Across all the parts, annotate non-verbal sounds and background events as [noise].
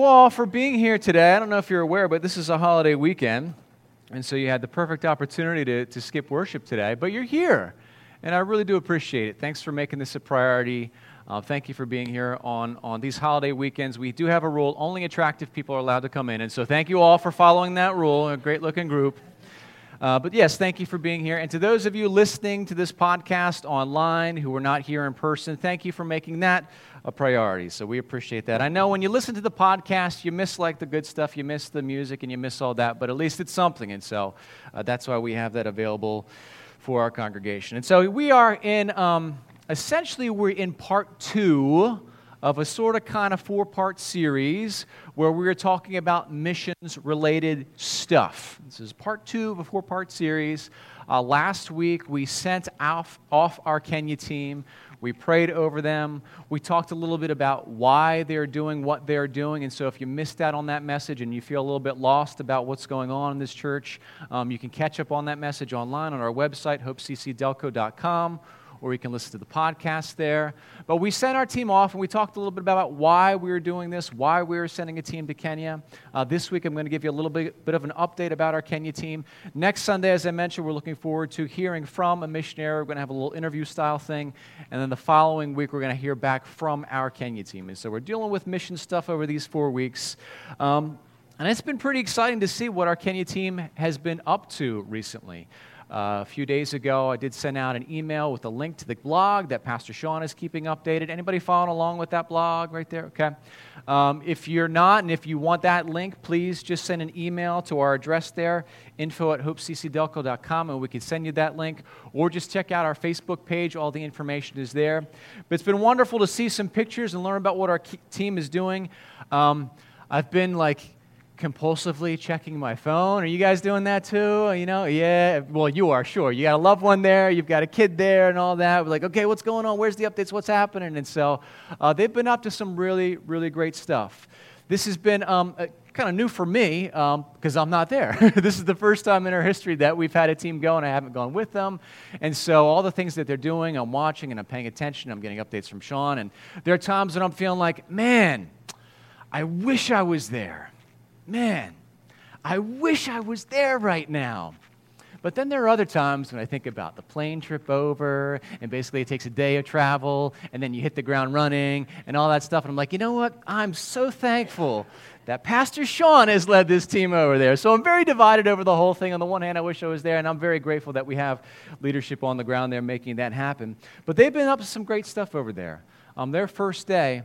all for being here today. I don't know if you're aware, but this is a holiday weekend. And so you had the perfect opportunity to, to skip worship today. But you're here. And I really do appreciate it. Thanks for making this a priority. Uh, thank you for being here on, on these holiday weekends. We do have a rule only attractive people are allowed to come in. And so thank you all for following that rule. A great looking group. Uh, but yes, thank you for being here. And to those of you listening to this podcast online who are not here in person, thank you for making that a priority. So we appreciate that. I know when you listen to the podcast, you miss like the good stuff, you miss the music, and you miss all that, but at least it's something. And so uh, that's why we have that available for our congregation. And so we are in, um, essentially, we're in part two of a sort of kind of four part series where we are talking about missions related stuff. This is part two of a four part series. Uh, last week, we sent off, off our Kenya team. We prayed over them. We talked a little bit about why they're doing what they're doing. And so, if you missed out on that message and you feel a little bit lost about what's going on in this church, um, you can catch up on that message online on our website, hopeccdelco.com or you can listen to the podcast there. But we sent our team off and we talked a little bit about why we were doing this, why we were sending a team to Kenya. Uh, this week, I'm going to give you a little bit, bit of an update about our Kenya team. Next Sunday, as I mentioned, we're looking forward to hearing from a missionary. We're going to have a little interview style thing. And then the following week, we're going to hear back from our Kenya team. And so we're dealing with mission stuff over these four weeks. Um, and it's been pretty exciting to see what our Kenya team has been up to recently. Uh, a few days ago, I did send out an email with a link to the blog that Pastor Sean is keeping updated. Anybody following along with that blog right there? Okay. Um, if you're not, and if you want that link, please just send an email to our address there, info at hopeccdelco.com, and we can send you that link. Or just check out our Facebook page. All the information is there. But it's been wonderful to see some pictures and learn about what our team is doing. Um, I've been like compulsively checking my phone. Are you guys doing that too? You know, yeah. Well, you are, sure. You got a loved one there, you've got a kid there, and all that. We're like, okay, what's going on? Where's the updates? What's happening? And so uh, they've been up to some really, really great stuff. This has been um, kind of new for me because um, I'm not there. [laughs] this is the first time in our history that we've had a team go and I haven't gone with them. And so all the things that they're doing, I'm watching and I'm paying attention. I'm getting updates from Sean. And there are times when I'm feeling like, man, I wish I was there man, I wish I was there right now. But then there are other times when I think about the plane trip over, and basically it takes a day of travel, and then you hit the ground running, and all that stuff. And I'm like, you know what? I'm so thankful that Pastor Sean has led this team over there. So I'm very divided over the whole thing. On the one hand, I wish I was there, and I'm very grateful that we have leadership on the ground there making that happen. But they've been up to some great stuff over there. Um, their first day,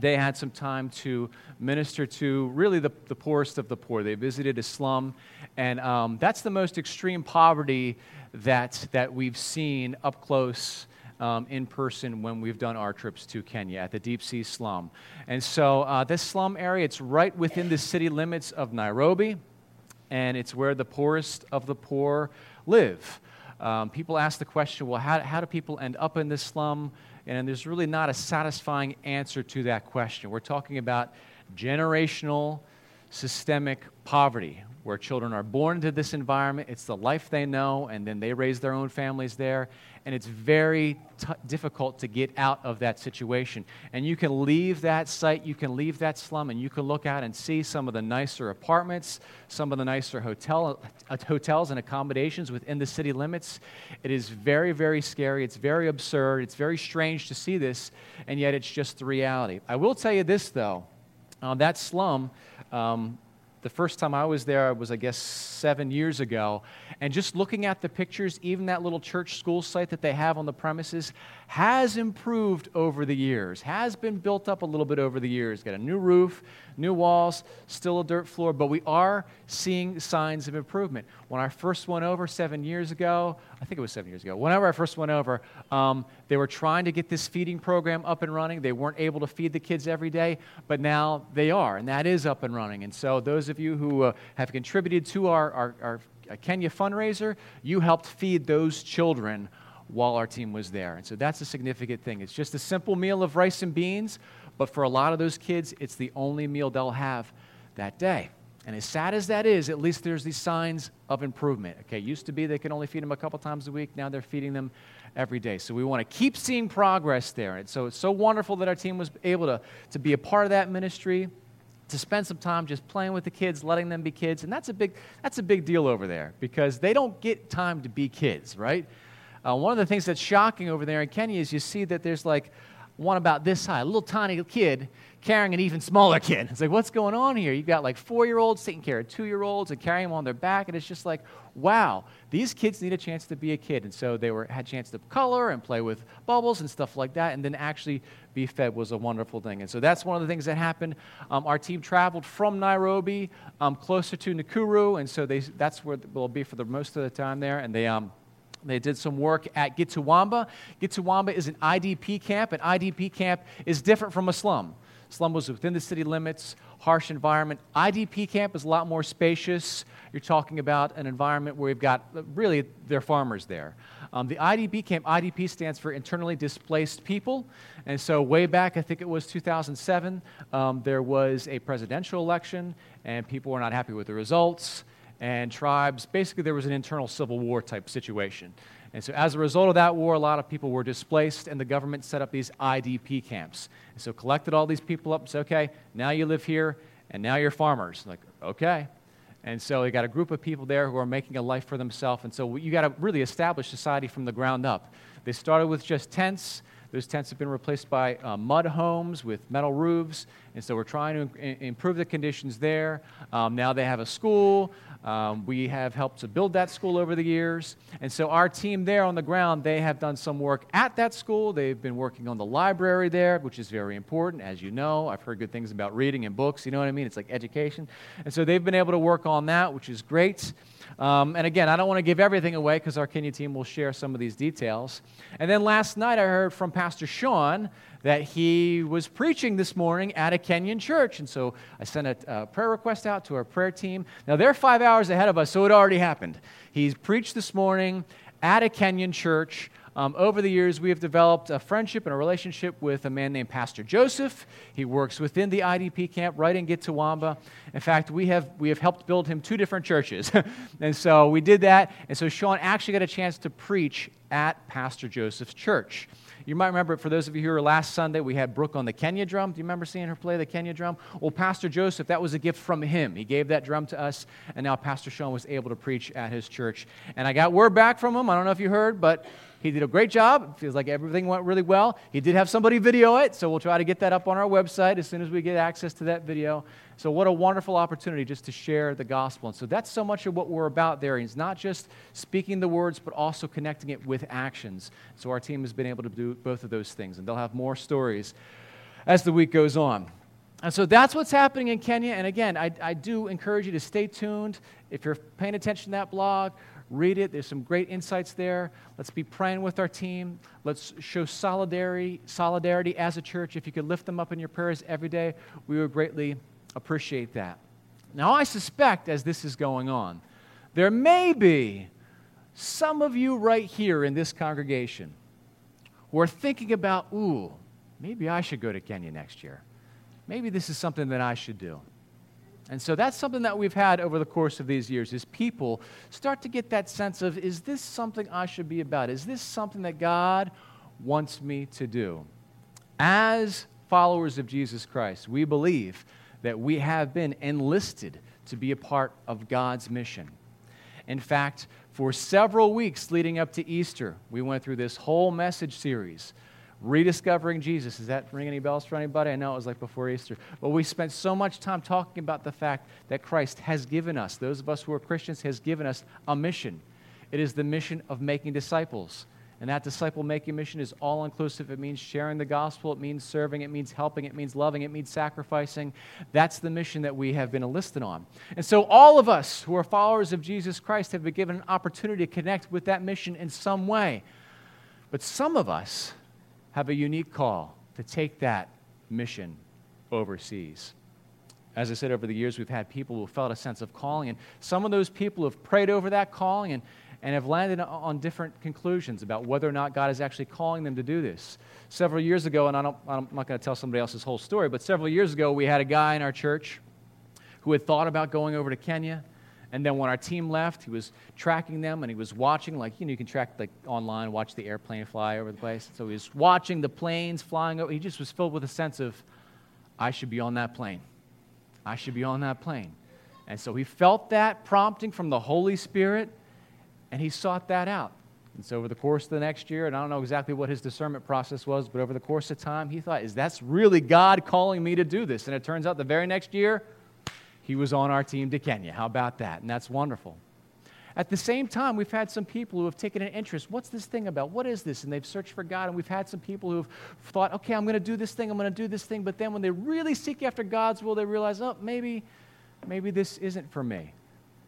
they had some time to minister to really the, the poorest of the poor. They visited a slum, and um, that's the most extreme poverty that, that we've seen up close um, in person when we've done our trips to Kenya at the deep sea slum. And so, uh, this slum area, it's right within the city limits of Nairobi, and it's where the poorest of the poor live. Um, people ask the question well, how, how do people end up in this slum? And there's really not a satisfying answer to that question. We're talking about generational, systemic poverty, where children are born into this environment. It's the life they know, and then they raise their own families there and it's very t- difficult to get out of that situation. And you can leave that site, you can leave that slum, and you can look out and see some of the nicer apartments, some of the nicer hotel, uh, hotels and accommodations within the city limits. It is very, very scary. It's very absurd. It's very strange to see this, and yet it's just the reality. I will tell you this, though. Uh, that slum, um, the first time I was there was, I guess, seven years ago. And just looking at the pictures, even that little church school site that they have on the premises has improved over the years, has been built up a little bit over the years. Got a new roof, new walls, still a dirt floor, but we are seeing signs of improvement. When I first went over seven years ago, I think it was seven years ago, whenever I first went over, um, they were trying to get this feeding program up and running. They weren't able to feed the kids every day, but now they are, and that is up and running. And so, those of you who uh, have contributed to our, our, our Kenya fundraiser, you helped feed those children while our team was there. And so that's a significant thing. It's just a simple meal of rice and beans, but for a lot of those kids, it's the only meal they'll have that day. And as sad as that is, at least there's these signs of improvement. Okay, used to be they could only feed them a couple times a week. Now they're feeding them every day. So we want to keep seeing progress there. And so it's so wonderful that our team was able to, to be a part of that ministry. to spend some time just playing with the kids, letting them be kids. And that's a big, that's a big deal over there because they don't get time to be kids, right? Uh, one of the things that's shocking over there in Kenya is you see that there's like one about this high, a little tiny kid carrying an even smaller kid. It's like, what's going on here? You've got like four year olds taking care of two year olds and carrying them on their back. And it's just like, wow, these kids need a chance to be a kid. And so they were, had a chance to color and play with bubbles and stuff like that. And then actually be fed was a wonderful thing. And so that's one of the things that happened. Um, our team traveled from Nairobi um, closer to Nakuru. And so they, that's where they'll be for the most of the time there. And they, um, they did some work at Gitawamba. Gitawamba is an IDP camp. An IDP camp is different from a slum. Slum was within the city limits, harsh environment. IDP camp is a lot more spacious. You're talking about an environment where we've got really they're farmers there. Um, the IDP camp, IDP stands for internally displaced people. And so, way back, I think it was 2007, um, there was a presidential election, and people were not happy with the results. And tribes, basically, there was an internal civil war type situation. And so, as a result of that war, a lot of people were displaced, and the government set up these IDP camps. And so, collected all these people up and said, okay, now you live here, and now you're farmers. Like, okay. And so, you got a group of people there who are making a life for themselves. And so, you got to really establish society from the ground up. They started with just tents. Those tents have been replaced by uh, mud homes with metal roofs. And so, we're trying to improve the conditions there. Um, now they have a school. Um, we have helped to build that school over the years. And so our team there on the ground, they have done some work at that school. They've been working on the library there, which is very important. As you know, I've heard good things about reading and books. You know what I mean? It's like education. And so they've been able to work on that, which is great. Um, and again, I don't want to give everything away because our Kenya team will share some of these details. And then last night, I heard from Pastor Sean that he was preaching this morning at a Kenyan church. And so I sent a, a, prayer request out to our prayer team. Now, they're five hours ahead of us, so it already happened. He's preached this morning at a Kenyan church. Um, over the years, we have developed a friendship and a relationship with a man named Pastor Joseph. He works within the IDP camp right in Gitawamba. In fact, we have, we have helped build him two different churches. [laughs] and so we did that. And so Sean actually got a chance to preach at Pastor Joseph's church. You might remember, for those of you who were last Sunday, we had Brooke on the Kenya drum. Do you remember seeing her play the Kenya drum? Well, Pastor Joseph, that was a gift from him. He gave that drum to us, and now Pastor Sean was able to preach at his church. And I got word back from him. I don't know if you heard, but he did a great job. It feels like everything went really well. He did have somebody video it, so we'll try to get that up on our website as soon as we get access to that video. So, what a wonderful opportunity just to share the gospel. And so, that's so much of what we're about there. It's not just speaking the words, but also connecting it with actions. So, our team has been able to do both of those things, and they'll have more stories as the week goes on. And so that's what's happening in Kenya. And again, I, I do encourage you to stay tuned. If you're paying attention to that blog, read it. There's some great insights there. Let's be praying with our team. Let's show solidarity, solidarity as a church. If you could lift them up in your prayers every day, we would greatly appreciate that. Now, I suspect as this is going on, there may be some of you right here in this congregation who are thinking about, ooh, maybe I should go to Kenya next year. Maybe this is something that I should do. And so that's something that we've had over the course of these years is people start to get that sense of is this something I should be about? Is this something that God wants me to do? As followers of Jesus Christ, we believe that we have been enlisted to be a part of God's mission. In fact, for several weeks leading up to Easter, we went through this whole message series, Rediscovering Jesus. Does that ring any bells for anybody? I know it was like before Easter. But we spent so much time talking about the fact that Christ has given us, those of us who are Christians, has given us a mission. It is the mission of making disciples. And that disciple making mission is all inclusive. It means sharing the gospel, it means serving, it means helping, it means loving, it means sacrificing. That's the mission that we have been enlisted on. And so, all of us who are followers of Jesus Christ have been given an opportunity to connect with that mission in some way. But some of us have a unique call to take that mission overseas. As I said, over the years, we've had people who felt a sense of calling, and some of those people have prayed over that calling and and have landed on different conclusions about whether or not God is actually calling them to do this. Several years ago, and I am not going to tell somebody else's whole story, but several years ago, we had a guy in our church who had thought about going over to Kenya. And then when our team left, he was tracking them and he was watching, like, you know, you can track like online, watch the airplane fly over the place. So he was watching the planes flying over. He just was filled with a sense of, I should be on that plane. I should be on that plane. And so he felt that prompting from the Holy Spirit, and he sought that out. And so over the course of the next year, and I don't know exactly what his discernment process was, but over the course of time, he thought, is that's really God calling me to do this? And it turns out the very next year, he was on our team to Kenya. How about that? And that's wonderful. At the same time, we've had some people who have taken an interest. What's this thing about? What is this? And they've searched for God. And we've had some people who've thought, okay, I'm going to do this thing, I'm going to do this thing. But then when they really seek after God's will, they realize, oh, maybe, maybe this isn't for me.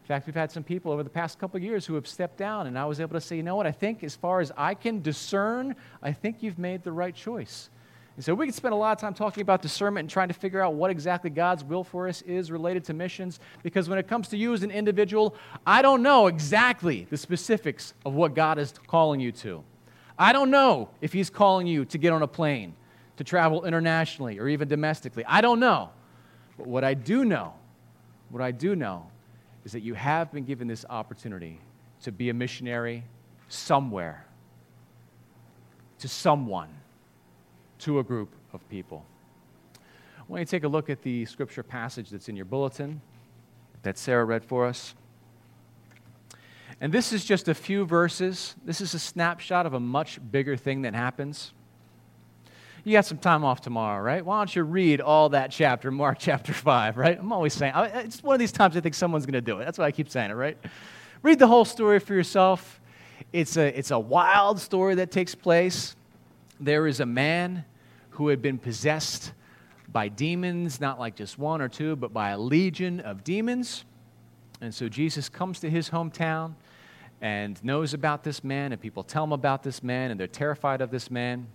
In fact, we've had some people over the past couple of years who have stepped down, and I was able to say, you know what, I think as far as I can discern, I think you've made the right choice. And so we can spend a lot of time talking about discernment and trying to figure out what exactly God's will for us is related to missions. Because when it comes to you as an individual, I don't know exactly the specifics of what God is calling you to. I don't know if He's calling you to get on a plane, to travel internationally, or even domestically. I don't know. But what I do know, what I do know, is that you have been given this opportunity to be a missionary somewhere, to someone to a group of people. I want you to take a look at the scripture passage that's in your bulletin that Sarah read for us. And this is just a few verses. This is a snapshot of a much bigger thing that happens. You got some time off tomorrow, right? Why don't you read all that chapter, Mark [laughs] chapter 5, right? I'm always saying, it's one of these times I think someone's going to do it. That's why I keep saying it, right? Read the whole story for yourself. It's a, it's a wild story that takes place. There is a man who had been possessed by demons, not like just one or two, but by a legion of demons. And so Jesus comes to his hometown and knows about this man, and people tell him about this man, and they're terrified of this man.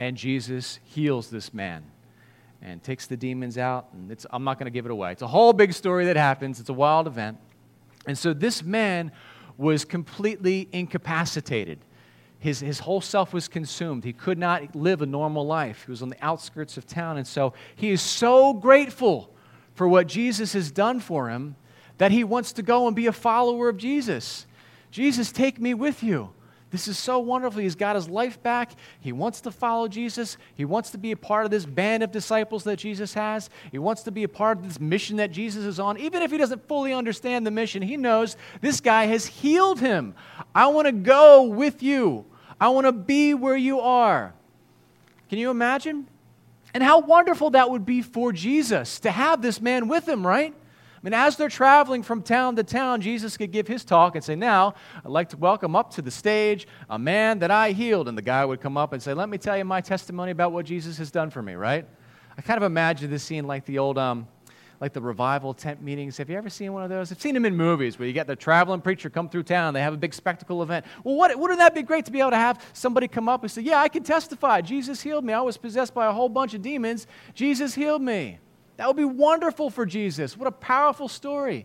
And Jesus heals this man and takes the demons out. And I'm not going to give it away. It's a whole big story that happens, it's a wild event. And so this man was completely incapacitated his, his whole self was consumed. He could not live a normal life. He was on the outskirts of town. And so he is so grateful for what Jesus has done for him that he wants to go and be a follower of Jesus. Jesus, take me with you. This is so wonderful. He's got his life back. He wants to follow Jesus. He wants to be a part of this band of disciples that Jesus has. He wants to be a part of this mission that Jesus is on. Even if he doesn't fully understand the mission, he knows this guy has healed him. I want to go with you. I want to be where you are. Can you imagine? And how wonderful that would be for Jesus to have this man with him, right? I mean, as they're traveling from town to town, Jesus could give his talk and say, Now, I'd like to welcome up to the stage a man that I healed. And the guy would come up and say, Let me tell you my testimony about what Jesus has done for me, right? I kind of imagine this scene like the old um, like the revival tent meetings. Have you ever seen one of those? I've seen them in movies where you get the traveling preacher come through town. They have a big spectacle event. Well, what, wouldn't that be great to be able to have somebody come up and say, Yeah, I can testify. Jesus healed me. I was possessed by a whole bunch of demons. Jesus healed me. That would be wonderful for Jesus. What a powerful story.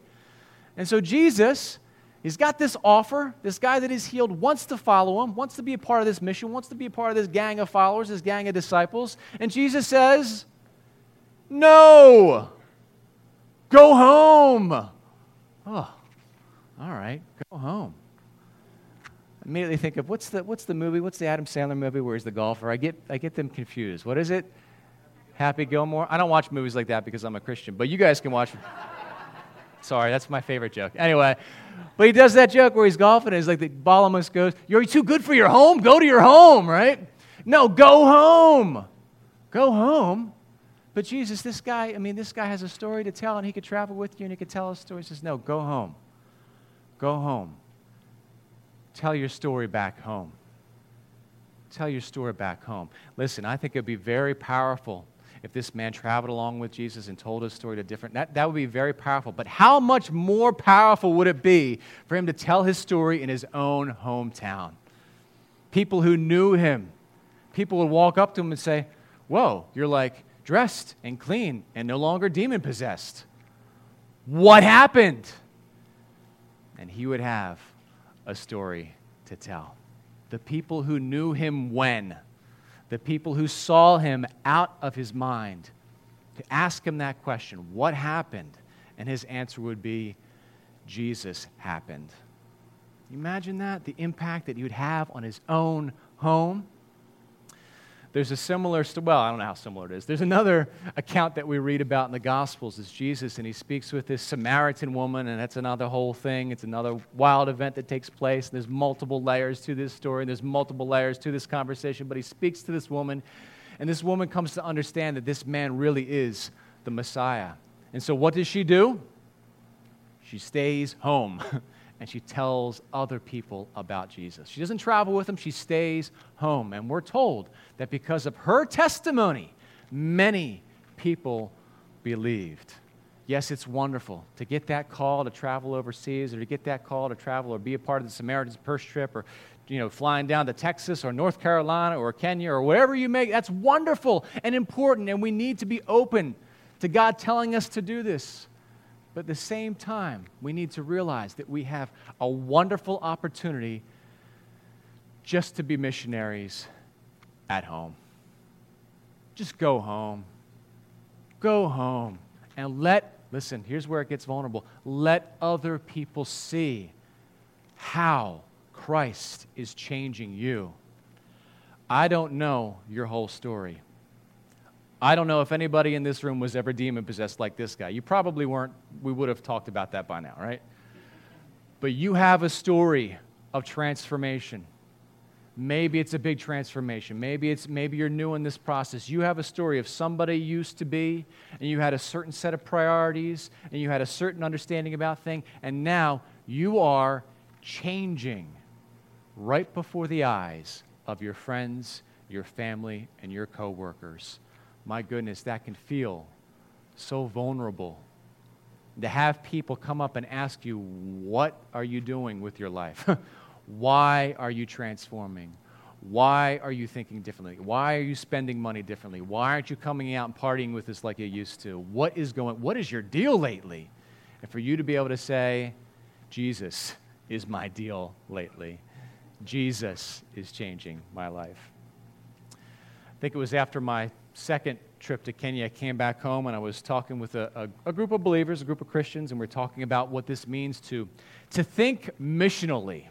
And so, Jesus, he's got this offer. This guy that is healed wants to follow him, wants to be a part of this mission, wants to be a part of this gang of followers, this gang of disciples. And Jesus says, No. Go home. Oh, all right, go home. Immediately think of what's the, what's the movie? What's the Adam Sandler movie where he's the golfer? I get, I get them confused. What is it? Happy Gilmore? I don't watch movies like that because I'm a Christian, but you guys can watch [laughs] Sorry, that's my favorite joke. Anyway, but he does that joke where he's golfing and he's like, the ball almost goes, You're too good for your home? Go to your home, right? No, go home. Go home. But Jesus, this guy, I mean, this guy has a story to tell, and he could travel with you and he could tell a story. He says, No, go home. Go home. Tell your story back home. Tell your story back home. Listen, I think it would be very powerful if this man traveled along with Jesus and told his story to different that, that would be very powerful. But how much more powerful would it be for him to tell his story in his own hometown? People who knew him, people would walk up to him and say, Whoa, you're like dressed and clean and no longer demon possessed. What happened? And he would have a story to tell. The people who knew him when, the people who saw him out of his mind, to ask him that question what happened? And his answer would be, Jesus happened. Imagine that, the impact that he would have on his own home. There's a similar, well, I don't know how similar it is. There's another account that we read about in the Gospels. It's Jesus, and he speaks with this Samaritan woman, and that's another whole thing. It's another wild event that takes place. There's multiple layers to this story, and there's multiple layers to this conversation, but he speaks to this woman, and this woman comes to understand that this man really is the Messiah. And so, what does she do? She stays home. [laughs] and she tells other people about Jesus. She doesn't travel with them, she stays home. And we're told that because of her testimony, many people believed. Yes, it's wonderful to get that call to travel overseas or to get that call to travel or be a part of the Samaritan's Purse trip or you know, flying down to Texas or North Carolina or Kenya or whatever you make. That's wonderful and important, and we need to be open to God telling us to do this. But at the same time, we need to realize that we have a wonderful opportunity just to be missionaries at home. Just go home. Go home and let, listen, here's where it gets vulnerable. Let other people see how Christ is changing you. I don't know your whole story. I don't know if anybody in this room was ever demon possessed like this guy. You probably weren't. We would have talked about that by now, right? But you have a story of transformation. Maybe it's a big transformation. Maybe it's maybe you're new in this process. You have a story of somebody you used to be and you had a certain set of priorities and you had a certain understanding about things and now you are changing right before the eyes of your friends, your family and your coworkers my goodness, that can feel so vulnerable. To have people come up and ask you, What are you doing with your life? [laughs] Why are you transforming? Why are you thinking differently? Why are you spending money differently? Why aren't you coming out and partying with us like you used to? What is going what is your deal lately? And for you to be able to say, Jesus is my deal lately. Jesus is changing my life. I think it was after my second trip to Kenya, I came back home and I was talking with a, a, a, group of believers, a group of Christians, and we're talking about what this means to, to think missionally,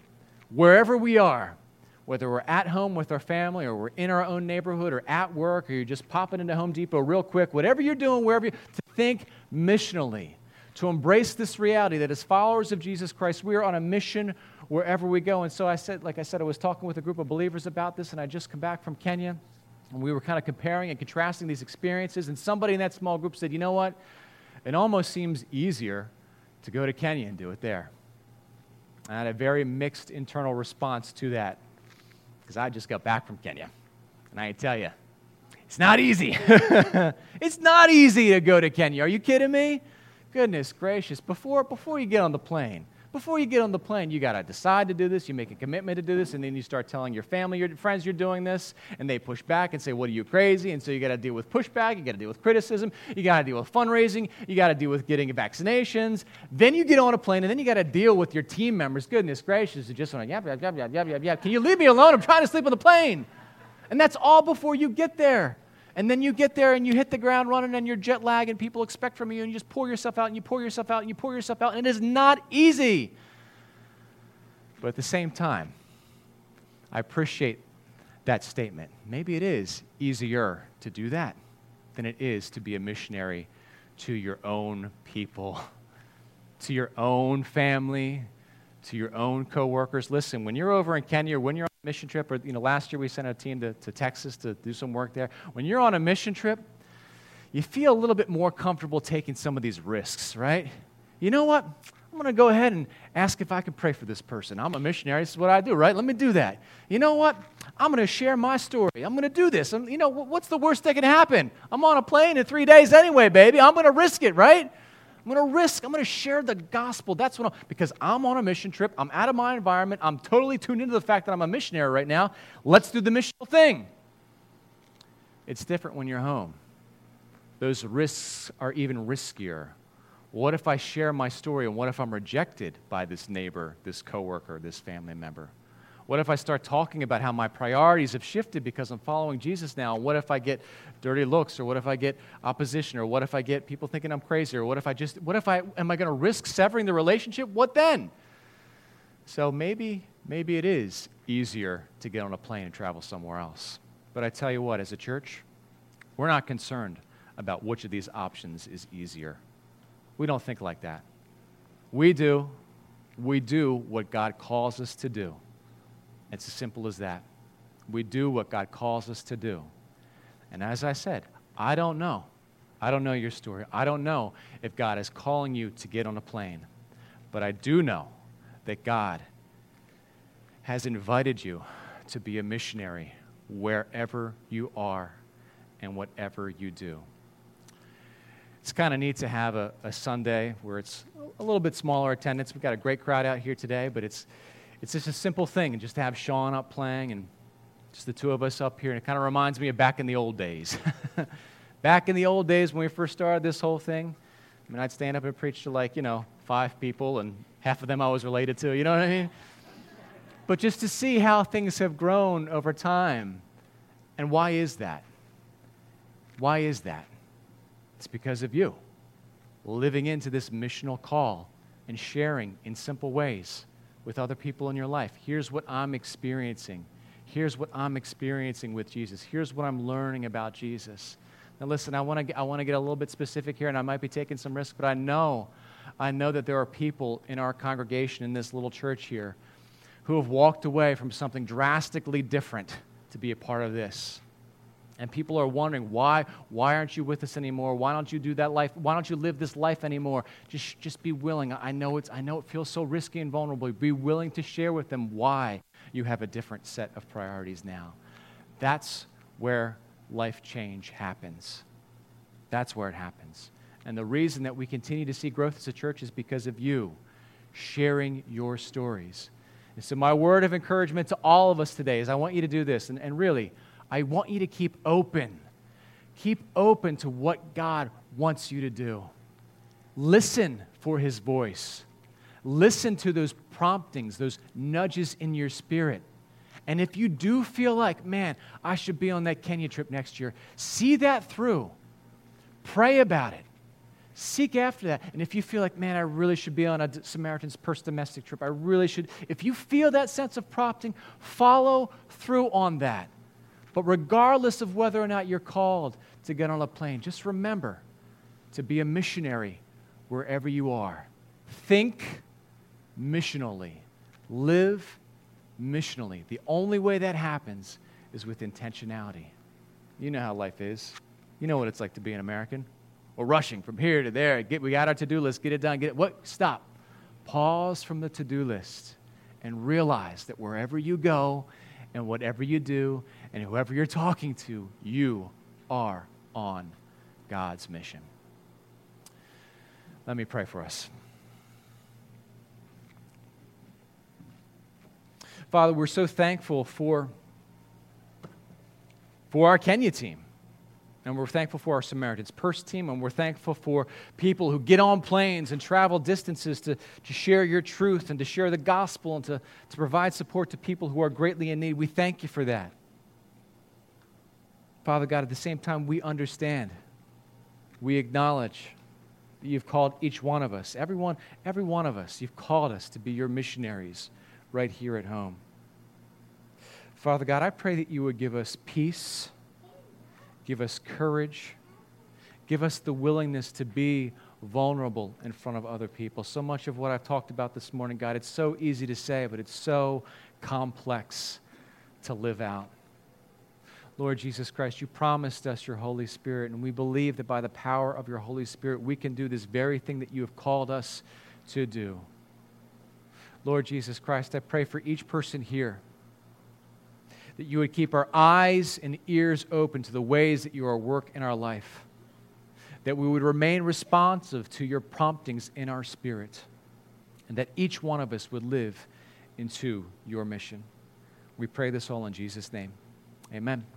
wherever we are, whether we're at home with our family or we're in our own neighborhood or at work or you're just popping into Home Depot real quick, whatever you're doing, wherever you, to think missionally, to embrace this reality that as followers of Jesus Christ, we are on a mission wherever we go. And so I said, like I said, I was talking with a group of believers about this, and I just come back from Kenya. And we were kind of comparing and contrasting these experiences, and somebody in that small group said, You know what? It almost seems easier to go to Kenya and do it there. I had a very mixed internal response to that because I just got back from Kenya. And I tell you, it's not easy. [laughs] it's not easy to go to Kenya. Are you kidding me? Goodness gracious. Before, before you get on the plane, before you get on the plane, you got to decide to do this, you make a commitment to do this, and then you start telling your family, your friends you're doing this, and they push back and say, What are you crazy? And so you got to deal with pushback, you got to deal with criticism, you got to deal with fundraising, you got to deal with getting vaccinations. Then you get on a plane, and then you got to deal with your team members. Goodness gracious, just want to yap, yap, yap, yap, yap, yap, yap. Can you leave me alone? I'm trying to sleep on the plane. And that's all before you get there. And then you get there and you hit the ground running and you're jet lag and people expect from you and you just pour yourself out and you pour yourself out and you pour yourself out. And it is not easy. But at the same time, I appreciate that statement. Maybe it is easier to do that than it is to be a missionary to your own people, [laughs] to your own family, to your own coworkers. Listen, when you're over in Kenya, when you're mission trip, or you know, last year we sent a team to, to Texas to do some work there. When you're on a mission trip, you feel a little bit more comfortable taking some of these risks, right? You know what? I'm going to go ahead and ask if I can pray for this person. I'm a missionary. This is what I do, right? Let me do that. You know what? I'm going to share my story. I'm going to do this. I'm, you know, what's the worst that can happen? I'm on a plane in three days anyway, baby. I'm going to risk it, right? I'm going to risk. I'm going to share the gospel. That's what I'm, because I'm on a mission trip. I'm out of my environment. I'm totally tuned into the fact that I'm a missionary right now. Let's do the missional thing. It's different when you're home. Those risks are even riskier. What if I share my story and what if I'm rejected by this neighbor, this coworker, this family member? What if I start talking about how my priorities have shifted because I'm following Jesus now? What if I get dirty looks or what if I get opposition or what if I get people thinking I'm crazy or what if I just what if I am I going to risk severing the relationship? What then? So maybe maybe it is easier to get on a plane and travel somewhere else. But I tell you what, as a church, we're not concerned about which of these options is easier. We don't think like that. We do. We do what God calls us to do. It's as simple as that. We do what God calls us to do. And as I said, I don't know. I don't know your story. I don't know if God is calling you to get on a plane. But I do know that God has invited you to be a missionary wherever you are and whatever you do. It's kind of neat to have a, a, Sunday where it's a little bit smaller attendance. We've got a great crowd out here today, but it's, it's just a simple thing. And just to have Sean up playing and just the two of us up here. And it kind of reminds me of back in the old days. [laughs] back in the old days when we first started this whole thing, I mean, I'd stand up and preach to like, you know, five people, and half of them I was related to. You know what I mean? but just to see how things have grown over time. And why is that? Why is that? It's because of you living into this missional call and sharing in simple ways with other people in your life. Here's what I'm experiencing. Here's what I'm experiencing with Jesus. Here's what I'm learning about Jesus. Now, listen, I want to I want to get a little bit specific here, and I might be taking some risks, but I know, I know that there are people in our congregation in this little church here who have walked away from something drastically different to be a part of this. And people are wondering, why, why aren't you with us anymore? Why don't you do that life? Why don't you live this life anymore? Just, just be willing. I know, it's, I know it feels so risky and vulnerable. Be willing to share with them why you have a different set of priorities now. That's where life change happens. That's where it happens. And the reason that we continue to see growth as a church is because of you sharing your stories and so, my word of encouragement to all of us today is I want you to do this. And, and really, I want you to keep open. Keep open to what God wants you to do. Listen for his voice. Listen to those promptings, those nudges in your spirit. And if you do feel like, man, I should be on that Kenya trip next year, see that through. Pray about it. Seek after that. And if you feel like, man, I really should be on a Samaritan's Purse domestic trip, I really should, if you feel that sense of prompting, follow through on that. But regardless of whether or not you're called to get on a plane, just remember to be a missionary wherever you are. Think missionally, live missionally. The only way that happens is with intentionality. You know how life is, you know what it's like to be an American. We're rushing from here to there. Get, we got our to do list. Get it done. Get it. What? Stop. Pause from the to do list and realize that wherever you go and whatever you do and whoever you're talking to, you are on God's mission. Let me pray for us. Father, we're so thankful for, for our Kenya team and we're thankful for our Samaritan's Purse team, and we're thankful for people who get on planes and travel distances to, to share your truth and to share the gospel and to, to provide support to people who are greatly in need. We thank you for that. Father God, at the same time, we understand, we acknowledge that you've called each one of us, everyone, every one of us, you've called us to be your missionaries right here at home. Father God, I pray that you would give us peace Give us courage. Give us the willingness to be vulnerable in front of other people. So much of what I've talked about this morning, God, it's so easy to say, but it's so complex to live out. Lord Jesus Christ, you promised us your Holy Spirit, and we believe that by the power of your Holy Spirit, we can do this very thing that you have called us to do. Lord Jesus Christ, I pray for each person here that you would keep our eyes and ears open to the ways that you are work in our life, that we would remain responsive to your promptings in our spirit, and that each one of us would live into your mission. We pray this all in Jesus' name. Amen.